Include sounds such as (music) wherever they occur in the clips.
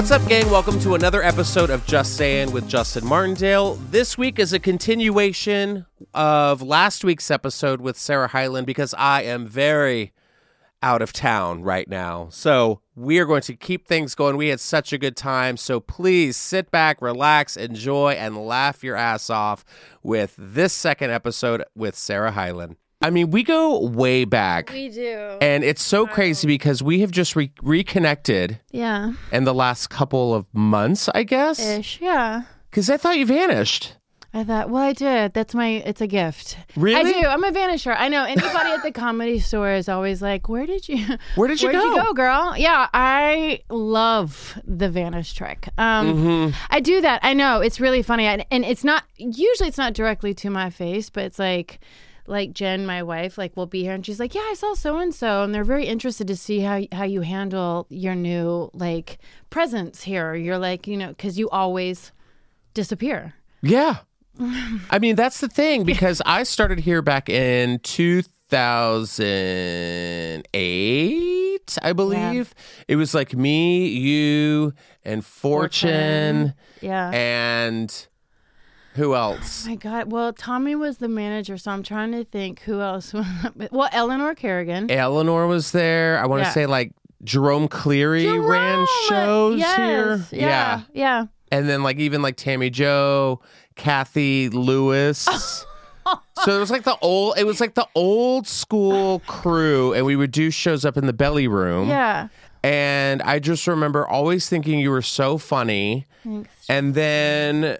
What's up, gang? Welcome to another episode of Just Saying with Justin Martindale. This week is a continuation of last week's episode with Sarah Hyland because I am very out of town right now. So we are going to keep things going. We had such a good time. So please sit back, relax, enjoy, and laugh your ass off with this second episode with Sarah Hyland. I mean, we go way back. We do. And it's so crazy because we have just re- reconnected yeah. in the last couple of months, I guess. Ish. Yeah. Because I thought you vanished. I thought, well, I did. That's my, it's a gift. Really? I do. I'm a vanisher. I know. Anybody at the comedy store is always like, where did you, (laughs) Where did you where'd go? you go, girl? Yeah. I love the vanish trick. Um, Mm-hmm. I do that. I know. It's really funny. And, and it's not, usually it's not directly to my face, but it's like, like Jen, my wife, like will be here, and she's like, "Yeah, I saw so and so," and they're very interested to see how how you handle your new like presence here. You're like, you know, because you always disappear. Yeah. I mean, that's the thing because I started here back in 2008, I believe. It was like me, you, and Fortune, Yeah. and who else? Oh my God. Well, Tommy was the manager, so I'm trying to think who else. (laughs) well, Eleanor Kerrigan. Eleanor was there. I want to Yeah. say like Jerome Cleary ran shows yes. here. Yeah. Yeah. and then like even like Tammy Joe, Kathy Lewis. (laughs) so it was like the old. It was like the old school crew, and we would do shows up in the belly room. Yeah. And I just remember always thinking you were so funny, Thanks. and then.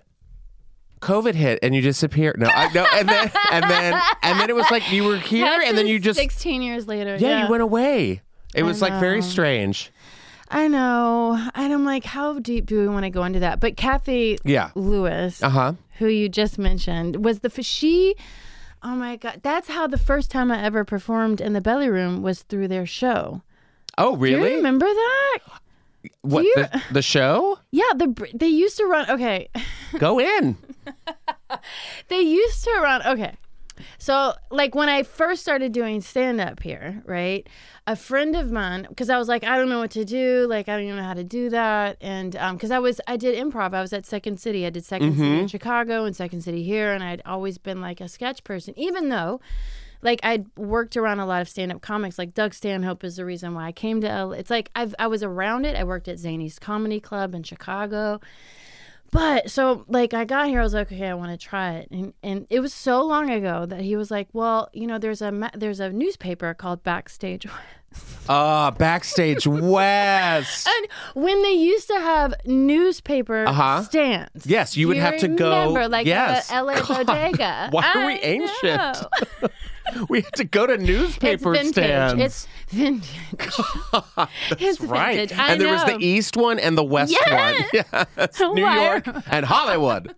COVID hit and you disappeared. No, I, no, and then and then and then it was like you were (laughs) here, and then you just 16 years later. yeah, you went away. It was like very strange. I know. And I'm like, how deep do we want to go into that? But Kathy Yeah. Lewis, Uh huh. who you just mentioned, was the f- she. Oh my god, that's how the first time I ever performed in the Belly Room was through their show. Oh, Do you really? remember that? What you- the, the show? Yeah, the they used to run. Okay, (laughs) Go in. they used to run. Okay, so like when I first started doing stand up here, right? A friend of mine, because I was like, I don't know what to do. Like I don't even know how to do that, and um, because I was I did improv. I was at Second City. I did 2nd City in Chicago and Second City here, and I'd always been like a sketch person, even though. Like I'd worked around a lot of stand-up comics. Like Doug Stanhope is the reason why I came to LA. It's like I've I was around it. I worked at Zanies Comedy Club in Chicago. But so like I got here, I was like, okay, I want to try it, and and it was so long ago that he was like, well, you know, there's a ma- there's a newspaper called Backstage, Uh, backstage West. (laughs) and when they used to have newspaper Uh-huh. stands, Yes, you would have to go- Remember, like yes. a (laughs) LA bodega. Why are we I ancient? (laughs) know. we had to go to newspaper it's vintage. stands. It's vintage. (laughs) it's right. vintage. I and there was the East one and the West one. (laughs) Yes. (laughs) New York and Hollywood.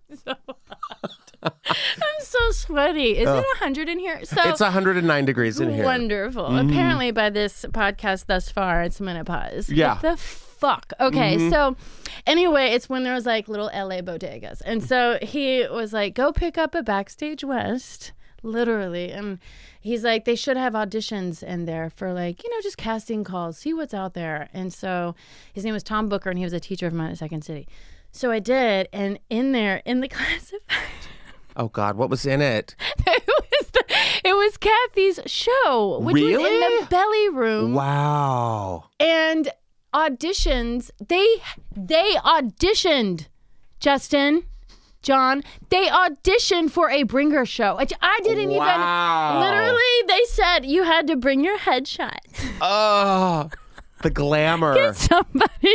I'm so sweaty. Is it 100 in here? So It's 109 degrees in here. Wonderful. Mm-hmm. Apparently, by this podcast thus far, it's menopause. Yeah. What the fuck? Okay, mm-hmm. so anyway, it's when there was like little LA bodegas. And so he was like, go pick up a Backstage West, literally. And he's like, they should have auditions in there for like, you know, just casting calls, see what's out there. And so his name was Tom Booker, and he was a teacher of mine at Second City. So I did. And in there, in the (laughs) classified. Oh God, what was in it? (laughs) it was the, it was Kathy's show, which was in the belly room, Wow. and auditions. They they auditioned, Justin, John. They auditioned for a bringer show. which I didn't Wow. even. Literally, they said you had to bring your headshot. Oh, the glamour. Somebody,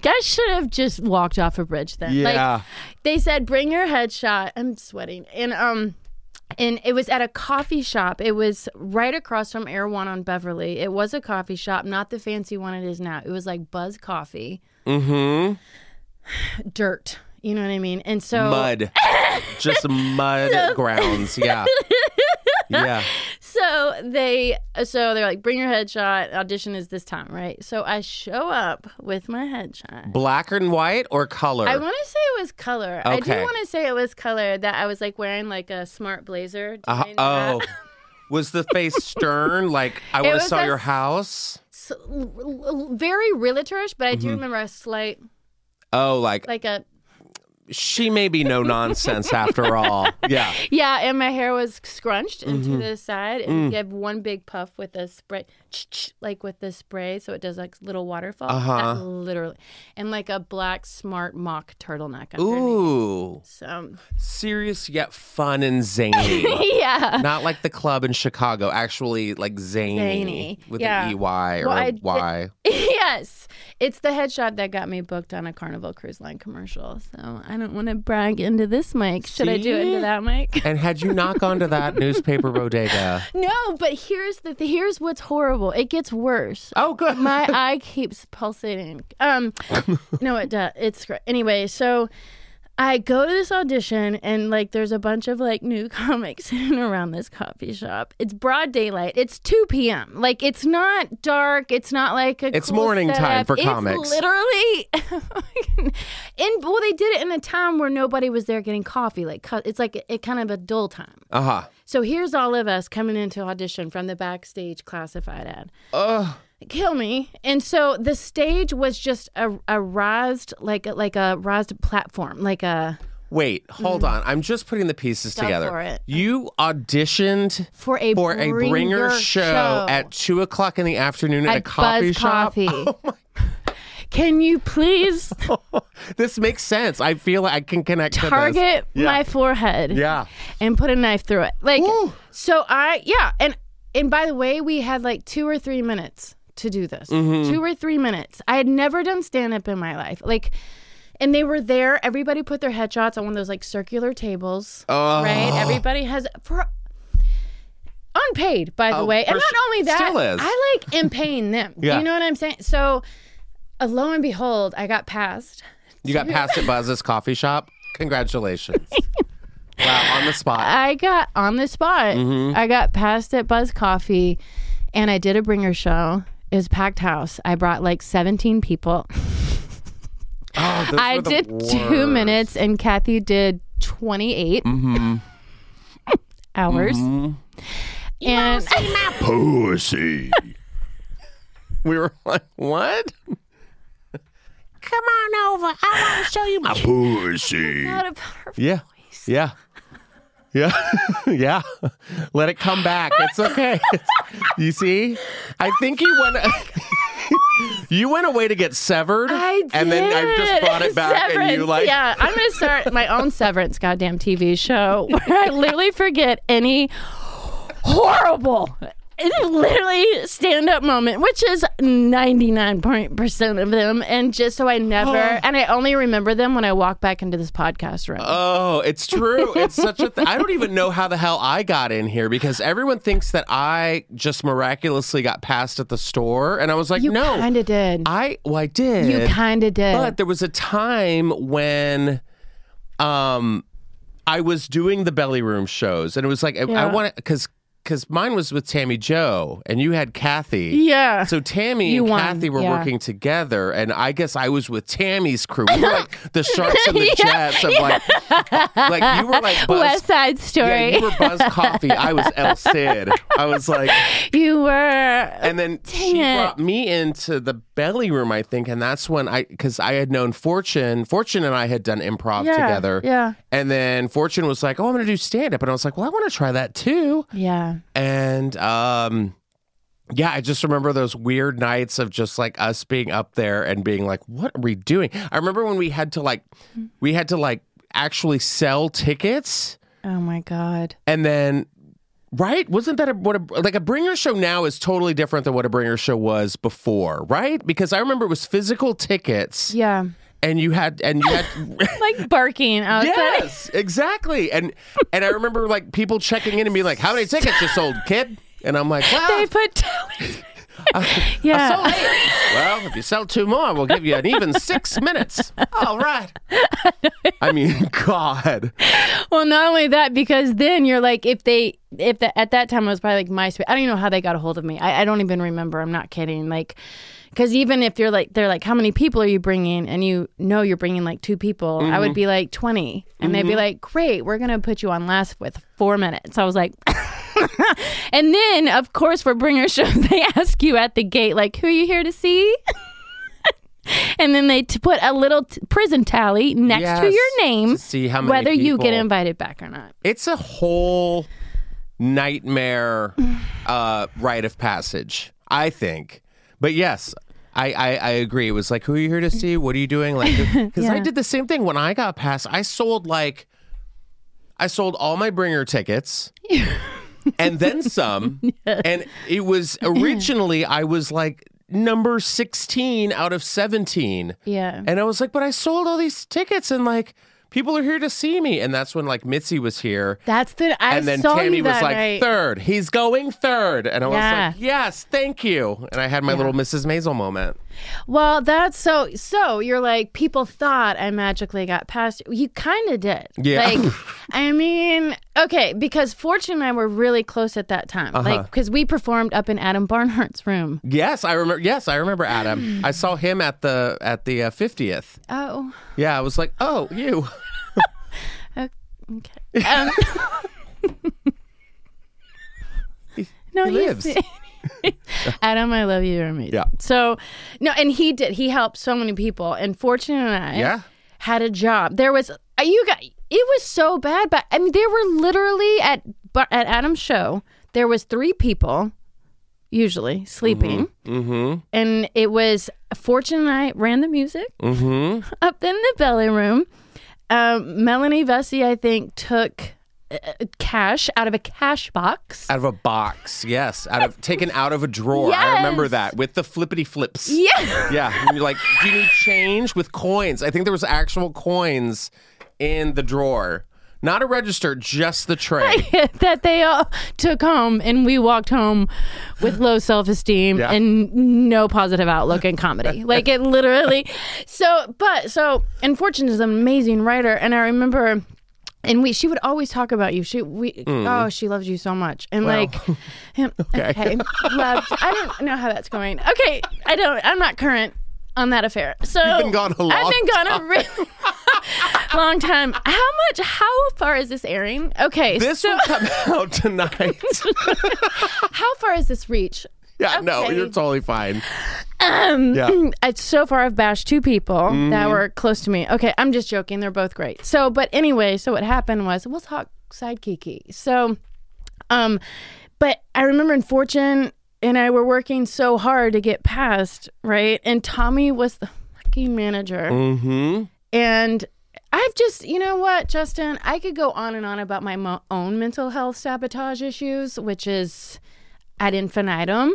guys should have just walked off a bridge then. Like, Yeah. they said bring your headshot i'm sweating and um and it was at a coffee shop it was right across from Erewhon on beverly it was a coffee shop not the fancy one it is now it was like buzz coffee Mm-hmm. dirt you know what i mean and so Mud. (laughs) Just mud grounds. (laughs) Yeah. Yeah. so they so they're like bring your headshot audition is this time right so i show up with my headshot Black and white or color? I want to say it was color. I do want to say it was color that I was like wearing like a smart blazer. Uh, oh. (laughs) Was the face stern? Like, I want to sell a- your house? s- l- l- very realtorish, but I Mm-hmm. do remember a slight Oh, like, like a she may be no nonsense after all. Yeah. yeah, and my hair was scrunched into Mm-hmm. the side, Mm. and give one big puff with a spray, like with the spray, so it does like little waterfall. Uh-huh. That literally, and like a black smart mock turtleneck. Ooh. So Serious yet fun and zany. (laughs) yeah, Not like the club in Chicago, actually like zany, Zany, with yeah. an EY or Well, I Y. (laughs) yes, it's the headshot that got me booked on a Carnival Cruise Line commercial. So I don't want to brag into this mic. Should I do it into that mic? And had you knock onto that (laughs) newspaper bodega? no, but here's the th- here's what's horrible. It gets worse. Oh, good. my eye keeps pulsating. Um, (laughs) no, it does. It's great. Anyway, so I go to this audition, and like, there's a bunch of like new (laughs) comics in around this coffee shop. It's broad daylight. It's 2 p.m. Like, it's not dark. It's not like a. It's cool morning time for It's comics. Literally, (laughs) in well, they did it in a time where nobody was there getting coffee. Like, it's like a, kind of a dull time. Uh huh. So here's all of us coming into audition from the backstage classified ad Ugh. Kill me. And so the stage was just a, a raised like like a raised platform, like a Wait, hold mm. on. I'm just putting the pieces Go together. for it. You auditioned for a for a bringer show, at two o'clock in the afternoon at, a at coffee Buzz shop. Coffee. (laughs) Oh (laughs) can you please (laughs) This makes sense. I feel like I can connect to this. target Yeah. my forehead Yeah. and put a knife through it? Like Woo. so I yeah, and and by the way, we had like 2 or 3 minutes to do this. Mm-hmm. 2 or 3 minutes. I had never done stand up in my life. Like and they were there. Everybody put their headshots on one of those like circular tables. Oh. right? Everybody has for unpaid, by the Oh, way, and not only that. I like am paying them. Yeah. You know what I'm saying? So, uh, lo and behold, I got passed. You got passed at (laughs) Buzz's coffee shop. Congratulations. (laughs) wow, on the spot. I got on the spot. Mm-hmm. I got passed at Buzz Coffee, and I did a bringer show. It was packed house. I brought like 17 people. (laughs) Oh, those I were the did two minutes, and Kathy did 28 Mm-hmm. hours. And (laughs) Pussy. We were like, what? Come on over. I want to show you my. Pussy. out of her Yeah. Yeah. (laughs) Yeah. Let it come back. It's okay. (laughs) you see? I think you went (laughs) You went away to get severed. I did. And then I just brought it back and you like Yeah, I'm gonna start my own Severance goddamn TV show where I literally forget any horrible. It's literally stand up moment, which is 99% of them. And just so I never, and I only remember them when I walk back into this podcast room. Oh, it's true. (laughs) It's such a th- I don't even know how the hell I got in here because everyone thinks that I just miraculously got passed at the store and I was like, you "No." kind of did. I well, I did. you kind of did. But there was a time when um I was doing the belly room shows and it was like I- I want to cuz cuz mine was with Tammy Joe and you had Kathy. yeah. So Tammy You and won, Kathy were yeah. working together, and I guess I was with Tammy's crew. We were like the sharks and the (laughs) Yeah, jets of like, like you were like Buzz. West Side Story. Yeah, you were Buzz Coffee. I was El Cid. I was like, (laughs) You were. and then she it. brought me into the belly room, I think, and that's when I, because I had known Fortune. Fortune and I had done improv Yeah, together. yeah. And then Fortune was like, "Oh, I'm going to do stand up," and I was like, "Well, I want to try that too." Yeah. And um, yeah, I just remember those weird nights of just like us being up there and being like, "What are we doing?" I remember when we had to like, we had to like actually sell tickets, Oh my God. and then. Right? Wasn't that a, what a like a bringer show now is totally different than what a bringer show was before, right? Because I remember it was physical tickets Yeah. And you had and you had (laughs) Like barking outside. Yes, exactly. And and I remember like people checking in and being like, "How many tickets you sold, kid?" And I'm like, "Well, They put. (laughs) I yeah. sold. Well, if you sell two more, we'll give you an even six minutes. All right. I mean, (laughs) God. Well, not only that, because then you're like, if they, if at that time it was probably like MySpace. I don't even know how they got a hold of me. I, I don't even remember. I'm not kidding. Like, because even if you're like, they're like, how many people are you bringing? And you know you're bringing like two people. I would mm-hmm. be like 20, and they'd be mm-hmm. like, great, we're gonna put you on last with four minutes. I was like. (laughs) and then, of course, for bringer shows, (laughs) they ask you at the gate, like, who are you here to see? (laughs) and then they t- put a little t- prison tally next to your name to see how many whether you get invited back or not. It's a whole nightmare uh, rite of passage, I think. But yes, I, I, I agree. It was like, who are you here to see? What are you doing? Like, (laughs) because I did the same thing when I got passed. I sold like, I sold all my bringer tickets. (laughs) and then some. And it was originally, I was like number 16 out of 17. Yeah. And I was like, but I sold all these tickets and like people are here to see me. And that's when like Mitzi was here. That's the I and then saw Tammy you was that like, night. third. He's going third. And I was Yeah. like, yes, thank you. And I had my little Mrs. Maisel moment. Well, that's so. So you're like people thought I magically got past. You You kind of did. Yeah. Like, (laughs) I mean, okay, because Fortune and I were really close at that time. Uh-huh. Like, because we performed up in Adam Barnhart's room. Yes, I remember. Yes, I remember Adam. I saw him at the at the uh, 50th. Oh, Yeah, I was like, oh, you. (laughs) okay. Um, (laughs) no, he lives. (laughs) Adam, I love you. You're amazing. Yeah. So, no, and he did. He helped so many people. And Fortune and I Yeah. had a job. There was uh, you got. It was so bad, but I mean, there were literally at at Adam's show. There was three people, usually sleeping, Mm-hmm. and it was Fortune and I ran the music Mm-hmm. (laughs) up in the belly room. Um, Melanie Vesey, I think, took uh, cash out of a cash box. Out of a box, yes. Out of taken out of a drawer. I remember that with the flippity flips. Yeah. Yeah, and you're like, do you need change with coins? I think there was actual coins in the drawer, not a register, just the tray. (laughs) that they all took home and we walked home with low self-esteem Yeah. and no positive outlook in comedy. (laughs) Like it literally so but so and fortune is an amazing writer and i remember and we she would always talk about you. She we mm. oh she loves you so much. And Well, like (laughs) okay, loved i don't know how that's going. Okay i don't i'm not current on that affair so You've been gone a long i've been gone a really (laughs) long time how much how far is this airing okay This so will come (laughs) out tonight. (laughs) how far is this reach yeah, no, Okay. you're totally fine. Um, Yeah. (clears throat) so far I've bashed two people Mm-hmm. that were close to me. Okay, I'm just joking. They're both great. So, but anyway, so what happened was we'll talk side kiki. So, um, but I remember in Fortune and I were working so hard to get past right, and Tommy was the fucking manager, Mm-hmm. and. I've just, you know what, Justin, I could go on and on about my mo- own mental health sabotage issues, which is ad infinitum.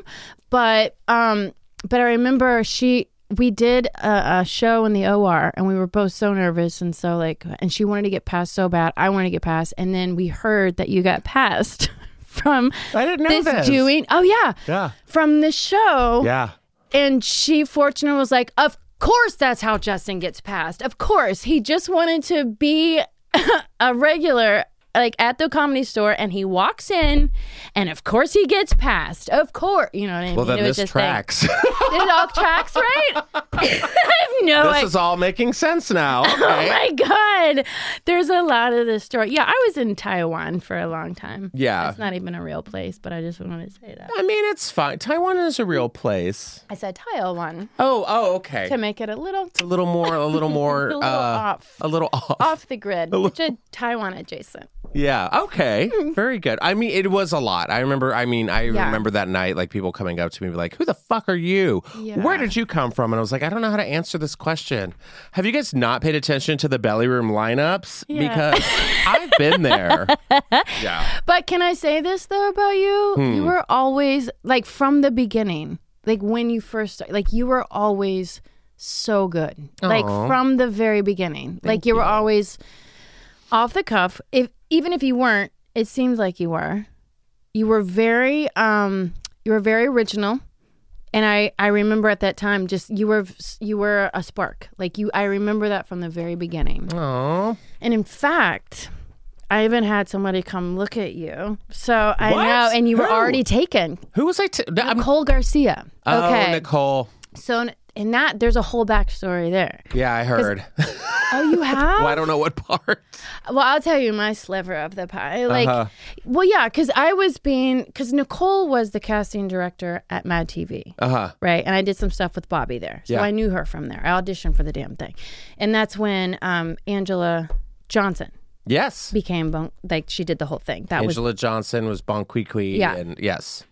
But um, but I remember she we did a, a show in the OR and we were both so nervous and so like and she wanted to get past so bad. I wanted to get past, and then we heard that you got passed (laughs) from I didn't know this, this. doing. Oh yeah, Yeah. from the show. Yeah. And she, fortunately, was like, Of course, that's how Justin gets passed. Of course. He just wanted to be (laughs) a regular, like at the comedy store, and he walks in, and of course, he gets passed. Of course. You know what I mean? Well, then It was this just like- tracks. (laughs) it all tracks, right? (laughs) I have no this idea. is all making sense now. Oh my god! There's a lot of this story. Yeah, I was in Taiwan for a long time. Yeah. it's not even a real place, but I just wanted to say that. I mean, it's fine. Taiwan is a real place. I said Taiwan Oh, oh, okay. to make it a little a little more, a little (laughs) more, A little uh, off. a little off. off the grid, (laughs) just Taiwan adjacent. Yeah. Okay. Very good. I mean, it was a lot. I remember. I mean, I Yeah. remember that night, like people coming up to me like, "Who the fuck are you? Yeah. Where did you come from?" And I was like, "I don't know how to answer this question. Have you guys not paid attention to the belly room lineups? Yeah. Because (laughs) I've been there. yeah. But can I say this though about you? Hmm. You were always like from the beginning, like when you first started, like you were always so good. Like from the very beginning. like you, were always off the cuff. If even if you weren't, it seems like you were. You were very um you were very original. And I, I remember at that time just you were you were a spark. Like you I remember that from the very beginning. Oh. And in fact, I even had somebody come look at you. So I What? know, and you were Who? already taken. Who was I? T- I'm, Nicole Garcia. oh, Okay. Nicole. So and that there's a whole backstory there. Yeah, I heard. Oh, you have? (laughs) well, I don't know what part. Well, I'll tell you my sliver of the pie. Like, Uh-huh. well, yeah, because I was being, because Nicole was the casting director at Mad TV, Uh huh. right? And I did some stuff with Bobby there. So Yeah. I knew her from there. I auditioned for the damn thing. And that's when um, Angela Johnson Yes. became, bon- like, she did the whole thing. That was, Angela Johnson was Bon. Yeah. And yes.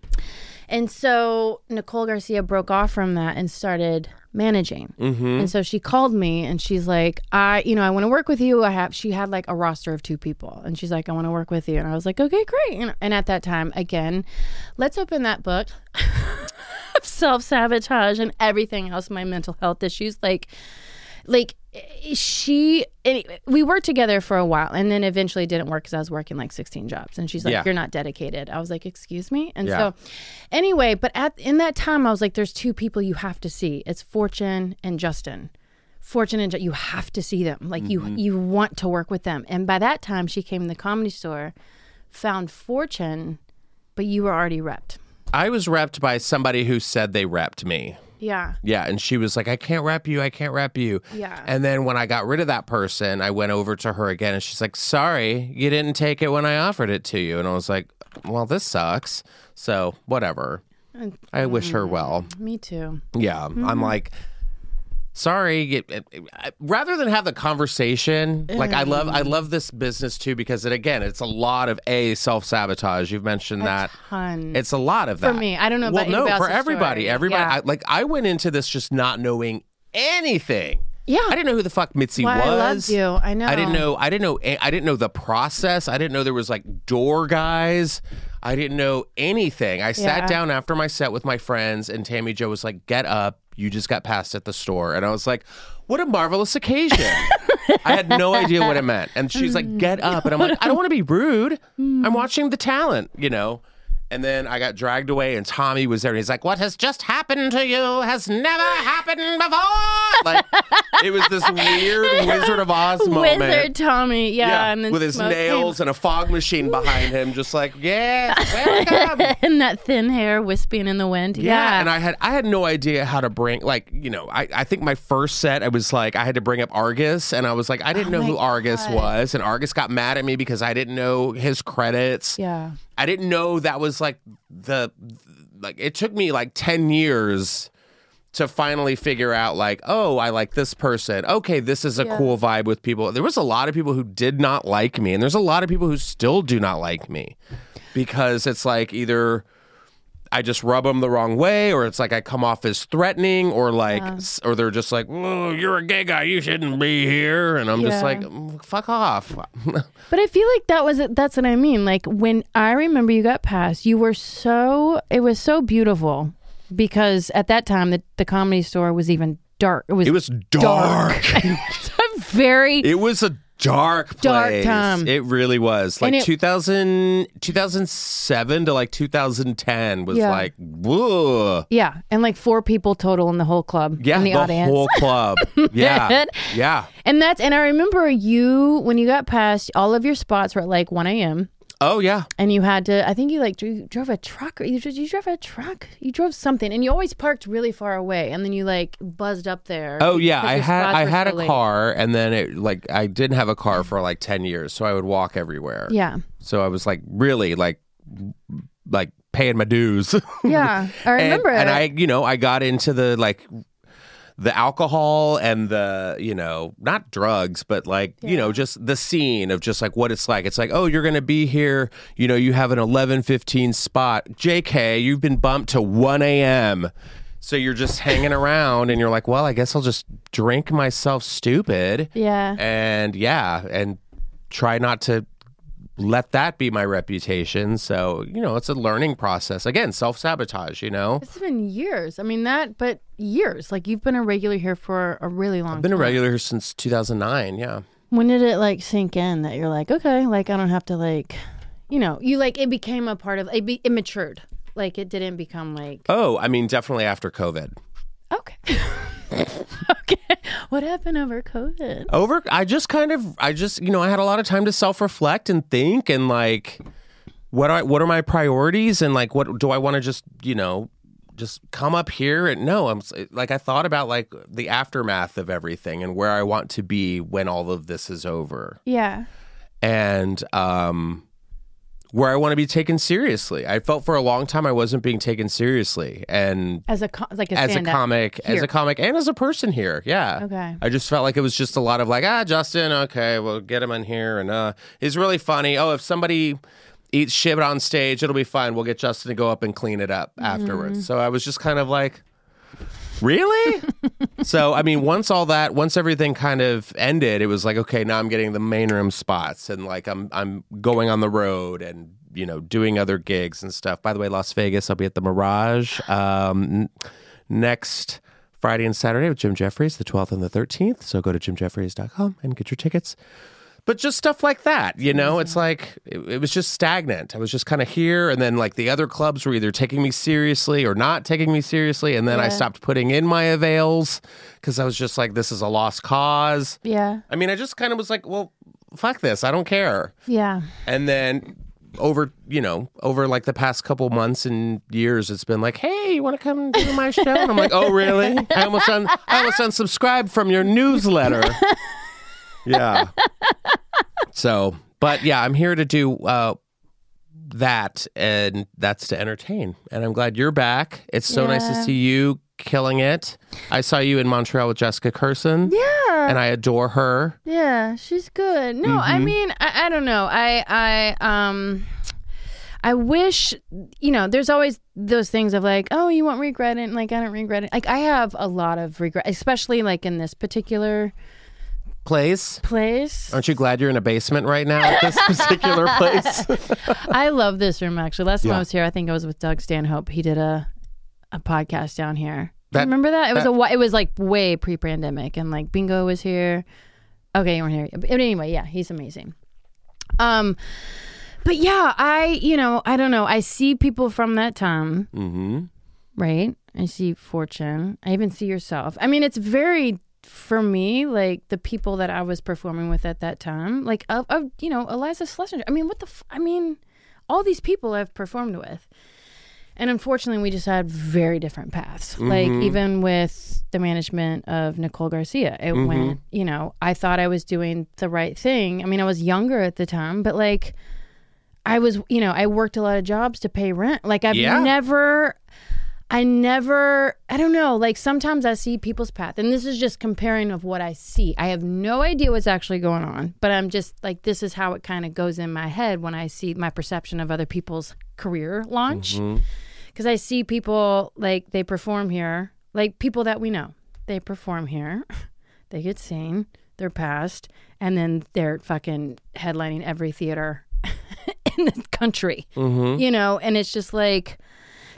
And so Nicole Garcia broke off from that and started managing. Mm-hmm. And so she called me and she's like, I, you know, I want to work with you. I have, she had like a roster of two people and she's like, I want to work with you. And I was like, okay, great. And, and at that time, again, let's open that book (laughs) of self sabotage and everything else, my mental health issues. Like, like she, we worked together for a while and then eventually didn't work because I was working like 16 jobs. And she's like, Yeah. you're not dedicated. I was like, excuse me. And Yeah. so anyway, but at in that time, I was like, there's two people you have to see. It's Fortune and Justin. Fortune and you have to see them. Like you, mm-hmm. you want to work with them. And by that time, she came to the comedy store, found Fortune, but you were already repped. I was repped by somebody who said they repped me. Yeah. Yeah, and she was like, "I can't rep you. I can't rep you." Yeah. And then when I got rid of that person, I went over to her again, and she's like, "Sorry, you didn't take it when I offered it to you." And I was like, "Well, this sucks." So whatever. I wish her well. Mm-hmm. Me too. Yeah, I'm mm-hmm. like, sorry. It- it- uh, uh, rather than have the conversation, like I love, I mm. love this business too because it again, it's a lot of a self sabotage. You've mentioned that. Ton. It's a lot of that for me. I don't know Well, about no, for everybody. story. Everybody. Yeah. I, like I went into this just not knowing anything. Yeah. I didn't know who the fuck Mitzi Why was. I loved you. I know. I didn't know. I didn't know. I didn't know the process. I didn't know there was like door guys. I didn't know anything. I Yeah. sat down after my set with my friends, and Tammy Joe was like, "Get up! You just got passed at the store." And I was like, "What a marvelous occasion!" I had no idea what it meant. And she's like, "Get up!" And I'm like, "I don't want to be rude. I'm watching the talent, you know." And then I got dragged away, and Tommy was there, and he's like, "What has just happened to you has never happened before." (laughs) Like it was this weird Wizard of Oz moment. Wizard Tommy. Yeah. and then with his smoke came- nails and a fog machine behind him, just like, yeah, (laughs) welcome. and that thin hair wisping in the wind. Yeah. and I had I had no idea how to bring like you know I, I think my first set I was like I had to bring up Argus and I was like I didn't oh know Oh my who Argus was and Argus got mad at me because I didn't know his credits yeah. I didn't know that was like the like it took me like 10 years to finally figure out like oh I like this person okay this is a Yeah. cool vibe with people there was a lot of people who did not like me and there's a lot of people who still do not like me because it's like either I just rub them the wrong way or it's like I come off as threatening or like s- or they're just like oh you're a gay guy you shouldn't be here and I'm just like "Mm, fuck off (laughs) But I feel like that was that's what I mean. Like when I remember you got passed, you were so it was so beautiful because at that time the, the comedy store was even dark. It was, it was dark. (laughs) very It was a dark place. Dark time. It really was. Like it- 2000, 2007 to like 2010 was Yeah. like, whoa. yeah, and like four people total in the whole club Yeah, in the, the, audience. whole club. (laughs) yeah. Yeah. and that's and I remember you when you got past, all of your spots were at like one a.m. Oh, yeah. and you had to. I think you like dro- drove a truck or you, you drove a truck. You drove something, and you always parked really far away, and then you like buzzed up there. Oh yeah, I had I had a late. car and then it like I didn't have a car for like 10 years, so I would walk everywhere. Yeah, So I was like really like like paying my dues. yeah, I (laughs) remember. and, and. I, you know, I got into the like the alcohol and the, you know, not drugs, but like, you know, just the scene of just like what it's like. It's like, oh, you're going to be here. You know, you have an 11, 15 spot. JK, you've been bumped to 1 a.m. So you're just hanging (laughs) around and you're like, well, I guess I'll just drink myself stupid. yeah, And yeah, and try not to let that be my reputation. So, you know, it's a learning process. Again, self sabotage, you know? it's been years. I mean that, but years. Like you've been a regular here for a really long. I've been a regular here since 2009. Yeah. When did it like sink in that you're like, okay, like I don't have to like, you know, you like it became a part of it. Be, it matured. Like it didn't become like Oh, I mean, definitely after COVID. okay, (laughs) okay. What happened over COVID? Over, I just kind of, I just, you know, I had a lot of time to self reflect and think and like, what are what are my priorities and like what do I want to just you know just come up here and no, I'm like I thought about like the aftermath of everything and where I want to be when all of this is over. Yeah. and um where I want to be taken seriously. I felt for a long time I wasn't being taken seriously and As a co- like a as a comic, as a comic and as a person here. Yeah. Okay. I just felt like it was just a lot of like, ah, Justin, okay, we'll get him in here and uh he's really funny. Oh, if somebody eats shit on stage, it'll be fine. We'll get Justin to go up and clean it up Mm-hmm. afterwards. So I was just kind of like Really? (laughs) so I mean, once all that, once everything kind of ended, it was like, okay, now I'm getting the main room spots, and like I'm I'm going on the road and you know doing other gigs and stuff. By the way, Las Vegas, I'll be at the Mirage um, next Friday and Saturday with Jim Jefferies, the 12th and the 13th. So go to jimjefferies.com and get your tickets. But just stuff like that, you know, it's mm-hmm. like it, it was just stagnant. I was just kind of here, and then like the other clubs were either taking me seriously or not taking me seriously, and then I stopped putting in my avails because I was just like, this is a lost cause. Yeah. I mean, I just kind of was like, well, fuck this, I don't care. Yeah. And then over, you know, over like the past couple months and years, it's been like, hey, you want to come do my show? And I'm like, oh, really? I almost un- I almost unsubscribed from your newsletter. (laughs) yeah. So, but yeah, I'm here to do uh, that, and that's to entertain. And I'm glad you're back. It's so nice to Yeah. see you killing it. I saw you in Montreal with Jessica Kirson, Yeah. and I adore her. Yeah, she's good. No, Mm-hmm. I mean, I, I don't know. I, I, um, I wish, you know, there's always those things of like, oh, you won't regret it. And like, I don't regret it. Like, I have a lot of regret, especially like in this particular Place. place. Aren't you glad you're in a basement right now at this particular (laughs) place? I love this room actually. Last time Yeah. I was here, I think I was with Doug Stanhope. He did a a podcast down here. That- Remember that? It was a whi- it was like way pre-pandemic, and like Bingo was here. Okay, you weren't here. But anyway, yeah, he's amazing. Um, but yeah, I you know I don't know. I see people from that time, mm-hmm. right? I see Fortune. I even see yourself. I mean, it's very for me like the people that I was performing with at that time, like of, of you know Iliza Shlesinger. I mean, what the? F- I mean, all these people I've performed with. And unfortunately, we just had very different paths. Mm-hmm. Like, even with the management of Nicole Garcia, it mm-hmm. went, you know, I thought I was doing the right thing. I mean, I was younger at the time, but like, I was, you know, I worked a lot of jobs to pay rent. Like, I've Yeah. never, I never, I don't know, like sometimes I see people's path, and this is just comparing of what I see. I have no idea what's actually going on, but I'm just like, this is how it kind of goes in my head when I see my perception of other people's career launch. Mm-hmm. Because I see people like they perform here, like people that we know, they perform here, (laughs) they get seen, they're passed, and then they're fucking headlining every theater (laughs) in the country, mm-hmm. you know, and it's just like,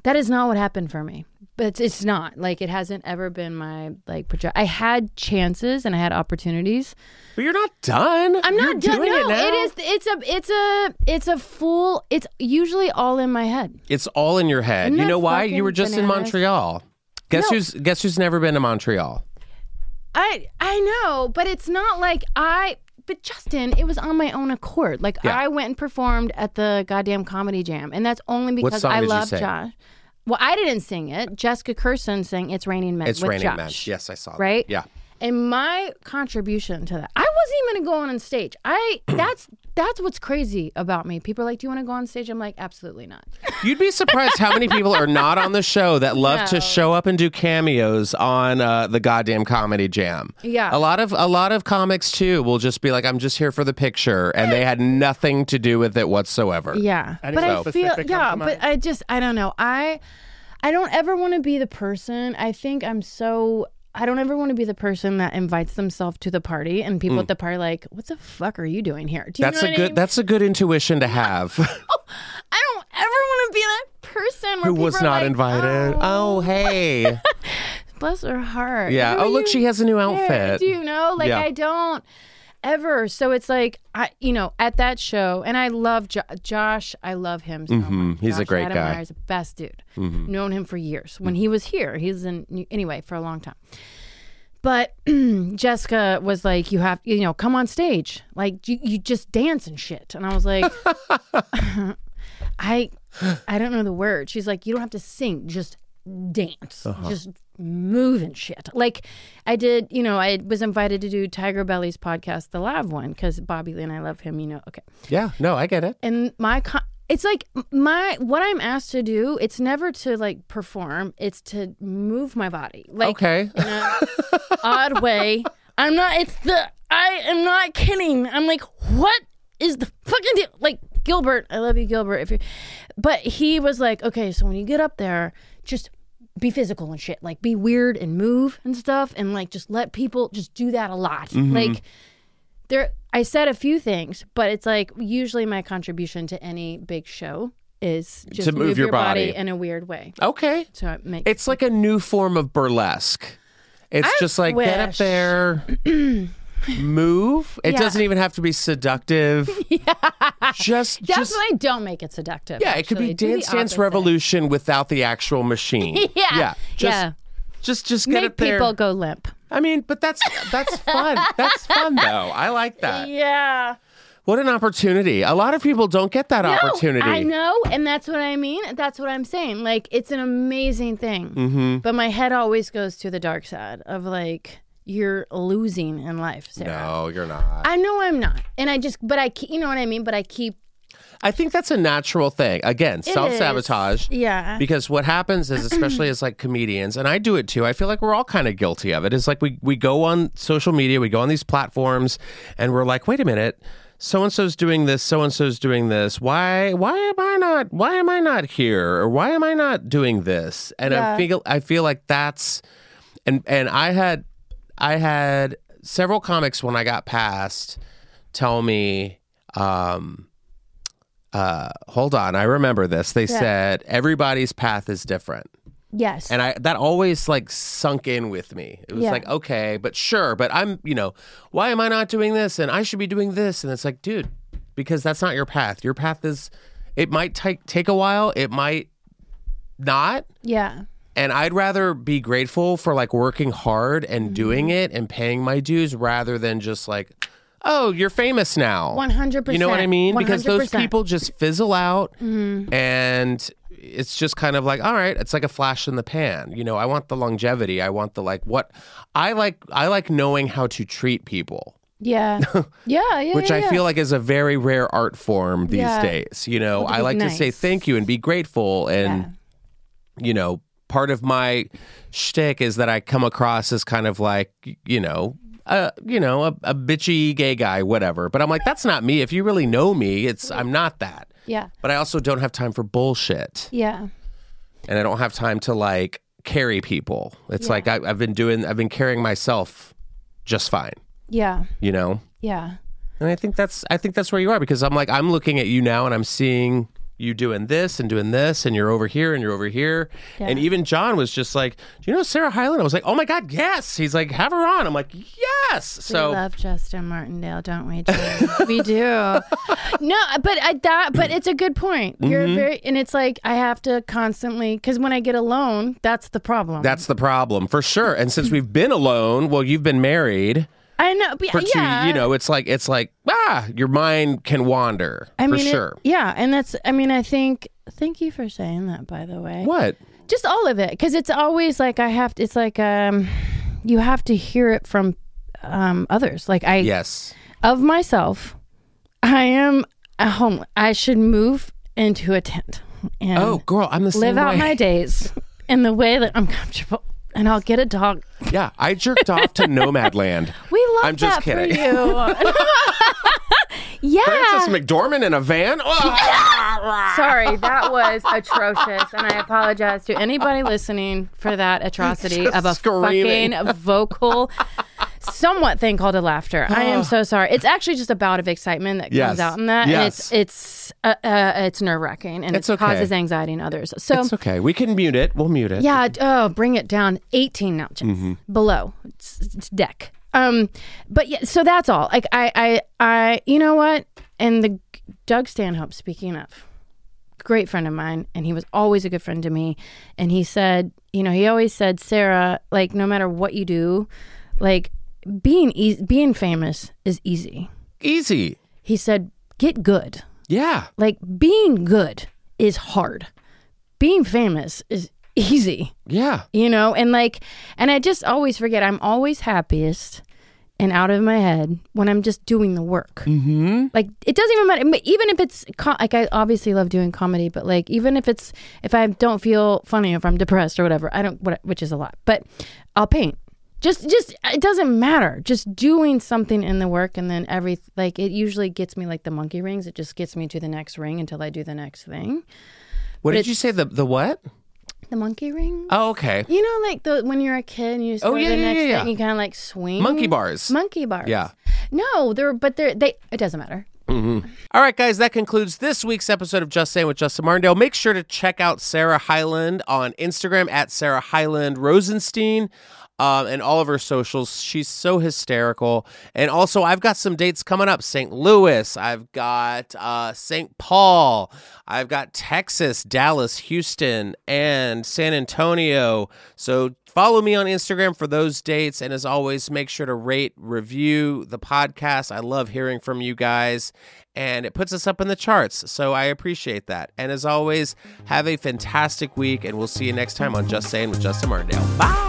that is not what happened for me. But it's, it's not like it hasn't ever been my like project. I had chances and I had opportunities. But you're not done. I'm You're not done. doing No, it now. it is. It's a. It's a. It's a full. It's usually all in my head. It's all in your head. Isn't you know why? You were just in? Montreal. Guess No. who's guess who's never been to Montreal? I I know, but it's not like I. But Justin, it was on my own accord. Like Yeah. I went and performed at the goddamn comedy jam, and that's only because I love? Josh. Well, I didn't sing it. Jessica Kirson sang "It's Raining Men" It's raining Josh. men. Yes, I saw that. Right? Yeah. And my contribution to that, I wasn't even gonna go on on stage. I (clears throat) that's that's what's crazy about me. People are like, "Do you want to go on stage?" I'm like, "Absolutely not." (laughs) You'd be surprised how many people are not on the show that love to show up and do cameos on uh, the goddamn comedy jam. Yeah. a lot of a lot of comics too will just be like, "I'm just here for the picture," and they had nothing to do with it whatsoever. Yeah, Any but I feel yeah, to but? I just I don't know. I I don't ever want to be the person. I think I'm so. I don't ever want to be the person that invites themselves to the party and people at the party like, "What the fuck are you doing here?" Do you Mm. That's a what I good. mean? That's a good intuition to have. (laughs) I don't ever want to be that person Who was not like, invited? Oh, Oh, hey. (laughs) bless her heart. Yeah. Who Oh, look, you? she has a new outfit. Do you know? Like Yeah. I don't ever. So it's like I, you know, at that show, and I love jo- Josh. I love him so much. He's a Josh great guy. Mm-hmm. The best dude. Known him for years. When he was here, he was in anyway for a long time. But (clears throat) Jessica was like, "You have, you know, come on stage. Like you, you just dance and shit." And I was like, (laughs) (laughs) "I, I don't know the word." She's like, "You don't have to sing. Just dance, Uh-huh. just moving shit. Like I did, you know, I was invited to do TigerBelly's podcast, the live one, because Bobby Lee and I love him, you know. Okay. Yeah, no, I get it. And my, con- it's like my, what I'm asked to do, it's never to like perform, it's to move my body. Like, Okay. in a (laughs) odd way. I'm not. It's the. I am not kidding. I'm like, what is the fucking deal? Like Gilbert, I love you, Gilbert. If you, but he was like, okay, so when you get up there, just be physical and shit. Like be weird and move and stuff, and like just let people just do that a lot. Mm-hmm. Like there, I said a few things, but it's like usually my contribution to any big show is just To move your your body. in a weird way. Okay. So it makes It's like a new form of burlesque. It's I just like get up there, (clears throat) move. It Yeah. doesn't even have to be seductive. (laughs) yeah. Just, just Definitely don't make it seductive. yeah. It could be actually. Do the Dance Dance opposite. Revolution without the actual machine. (laughs) Yeah. Yeah. Just, yeah. Just, just get Make up there. people go limp. I mean, but that's that's (laughs) fun. that's fun though. I like that. Yeah. What an opportunity. A lot of people don't get that opportunity. I know, and that's what I mean. That's what I'm saying. Like it's an amazing thing. Mm-hmm. But my head always goes to the dark side of like you're losing in life, Sarah. No, you're not. I know I'm not, and I just, but I, ke- you know what I mean. But I keep, I think that's a natural thing. Again, self sabotage. yeah, Because what happens is, especially as like comedians, and I do it too. I feel like we're all kind of guilty of it. It's like we we go on social media, we go on these platforms, and we're like, wait a minute, so and so's doing this, so and so's doing this. Why why am I not why am I not here, or why am I not doing this? And I feel I feel like that's and and I had I had several comics when I got past tell me. um uh hold on i remember this. They said everybody's path is different. Yes, and i that always like sunk in with me. It was Yeah. like okay but sure but i'm you know why am i not doing this? And i should be doing this. And it's like dude because that's not your path. Your path is it might take take a while it might not. Yeah, and I'd rather be grateful for like working hard and Mm-hmm. doing it and paying my dues rather than just like, oh, you're famous now. 100%. You know what I mean? Because those people just fizzle out Mm-hmm. and it's just kind of like, all right, it's like a flash in the pan. You know, I want the longevity. I want the like what I like I like knowing how to treat people. yeah, (laughs) yeah, yeah. Which yeah, I yeah. feel like is a very rare art form these Yeah. days. You know, I like to say thank you and be grateful and you know, part of my shtick is that I come across as kind of like, you know, uh, you know, a, a bitchy gay guy, whatever. But I'm like, that's not me. If you really know me, it's I'm not that. yeah, But I also don't have time for bullshit, yeah, and I don't have time to like carry people. It's like I, I've been doing, I've been carrying myself just fine, yeah, you know. yeah. And I think that's I think that's where you are because I'm like I'm looking at you now and I'm seeing you doing this and doing this and you're over here and you're over here. And even John was just like, Do you know Sarah Hyland? I was like, Oh my God, yes. He's like, have her on. I'm like, Yes. so we love Justin Martindale, don't we? We do. (laughs) No, but I that, but it's a good point. You're Mm-hmm. very, and it's like I have to constantly because when I get alone, that's the problem. that's the problem for sure. And since we've been alone, well, you've been married I know, but for yeah, two, you know, it's like it's like ah, your mind can wander I for mean, it- sure. yeah, and that's. I mean, I think. Thank you for saying that, by the way. What? Just all of it, because it's always like I have. To, it's like um, you have to hear it from um others. Like I Yes. of myself, I am a home. I should move into a tent and Oh, girl, I'm the same live out my days (laughs) in the way that I'm comfortable. And I'll get a dog. Yeah, I jerked off to (laughs) Nomadland. We love I'm just that kidding. for you. (laughs) yeah. Frances McDormand in a van. (laughs) Sorry, that was atrocious, and I apologize to anybody listening for that atrocity Just of a screaming. fucking vocal, somewhat thing called a laughter. I am so sorry. It's actually just a bout of excitement that Yes. comes out in that, Yes. and it's it's uh, uh, it's nerve wracking, and It's it okay. causes anxiety in others. So. It's okay. We can mute it. We'll mute it. yeah, d- oh, bring it down 18 notches Mm-hmm. below. It's, it's deck. Um, but yeah, so that's all. Like I, I, I, you know what? And the Doug Stanhope, speaking of, great friend of mine, and he was always a good friend to me. And he said, you know, he always said, Sarah, like no matter what you do, like being easy, being famous is easy. Easy. He said, get good. Yeah. Like being good is hard. Being famous is easy, Yeah. you know? And like, and I just always forget I'm always happiest and out of my head when I'm just doing the work. Mm-hmm. Like, it doesn't even matter. Even if it's, co- like, I obviously love doing comedy, but like, even if it's, if I don't feel funny, if I'm depressed or whatever, I don't, what, which is a lot, but I'll paint. Just, just, it doesn't matter. Just doing something in the work and then every, like, it usually gets me like the monkey rings. It just gets me to the next ring until I do the next thing. What But did you say? The the what? The monkey ring? Oh, okay. You know, like the when you're a kid and you just Oh, go to yeah, the yeah, next yeah, yeah. thing, you kind of like swing. Monkey bars. Monkey bars. Yeah. No, they're but they're they. It doesn't matter. All right, guys, that concludes this week's episode of Just Saying with Justin Martindale. Make sure to check out Sarah Hyland on Instagram at Sarah Hyland Rosenstein. Um, and all of her socials. She's so hysterical. And also, I've got some dates coming up St. Louis, I've got uh, St. Paul, I've got Texas, Dallas, Houston, and San Antonio. So follow me on Instagram for those dates. And as always, make sure to rate, review the podcast. I love hearing from you guys, and it puts us up in the charts. So I appreciate that. And as always, have a fantastic week, and we'll see you next time on Just Saying with Justin Martindale. Bye.